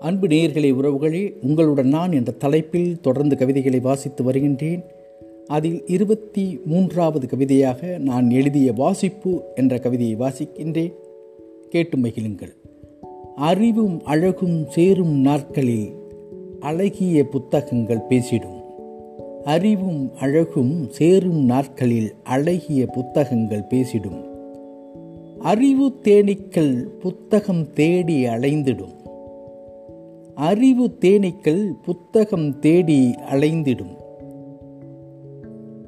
அன்பு நேயர்களே உறவுகளே உங்களுடன் நான் என்ற தலைப்பில் தொடர்ந்து கவிதைகளை வாசித்து வருகின்றேன். அதில் இருபத்தி மூன்றாவது கவிதையாக நான் எழுதிய வாசிப்பு என்ற கவிதையை வாசிக்கின்றேன். கேட்டு மகிழுங்கள். அறிவும் அழகும் சேரும் நாட்களில் அழகிய புத்தகங்கள் பேசிடும். அறிவும் அழகும் சேரும் நாட்களில் அழகிய புத்தகங்கள் பேசிடும். அறிவு தேனீக்கள் புத்தகம் தேடி அலைந்திடும். அறிவு தேனீக்கள் புத்தகம் தேடி அலைந்திடும்.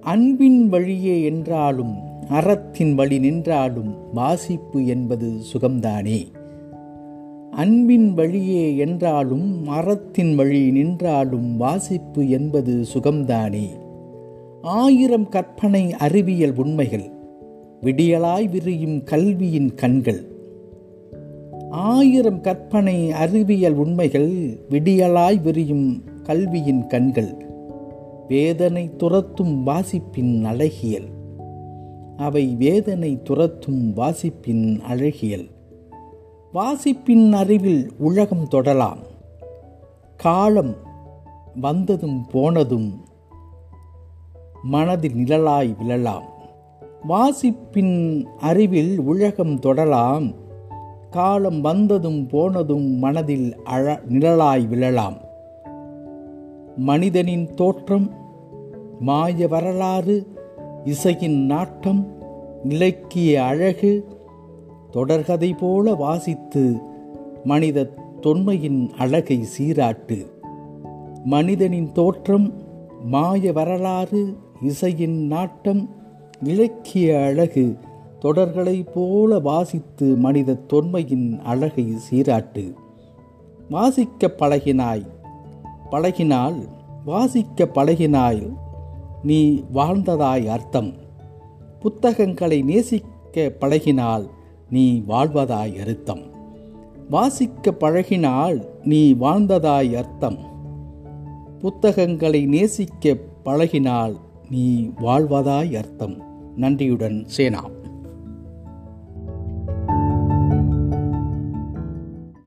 அன்பின் வழியே என்றாலும் அறத்தின் வழி நின்றாலும் வாசிப்பு என்பது சுகம்தானே. அன்பின் வழியே என்றாலும் அறத்தின் வழி நின்றாலும் வாசிப்பு என்பது சுகம்தானே. ஆயிரம் கற்பனை அறிவியல் உண்மைகள் விடியலாய் விரியும் கல்வியின் கண்கள் ஆயிரம் கற்பனை அறிவியல் உண்மைகள் விடியலாய் விரியும் கல்வியின் கண்கள். வேதனை துரத்தும் வாசிப்பின் அழகியல். அவை வேதனை துரத்தும் வாசிப்பின் அழகியல். வாசிப்பின் அறிவில் உலகம் தொடலாம். காலம் வந்ததும் போனதும் மனதில் நிழலாய் விழலாம். வாசிப்பின் அறிவில் உலகம் தொடலாம். காலம் வந்ததும் போனதும் மனதில் அழ நிழலாய் விழலாம். மனிதனின் தோற்றம் மாய வரலாறு இசையின் நாட்டம் இலக்கிய அழகு தொடர்கதை போல வாசித்து மனித தொன்மையின் அழகை சீராட்டு. மனிதனின் தோற்றம் மாய வரலாறு இசையின் நாட்டம் இலக்கிய அழகு தொடர்களைப் போல வாசித்து மனித தொன்மையின் அழகை சீராட்டு. வாசிக்க பழகினாய். பழகினால் வாசிக்க பழகினாய். நீ வாழ்ந்ததாய் அர்த்தம். புத்தகங்களை நேசிக்க பழகினால் நீ வாழ்வதாய் அர்த்தம். வாசிக்க பழகினால் நீ வாழ்ந்ததாய் அர்த்தம். புத்தகங்களை நேசிக்க பழகினால் நீ வாழ்வதாய் அர்த்தம். நன்றியுடன் சேனா.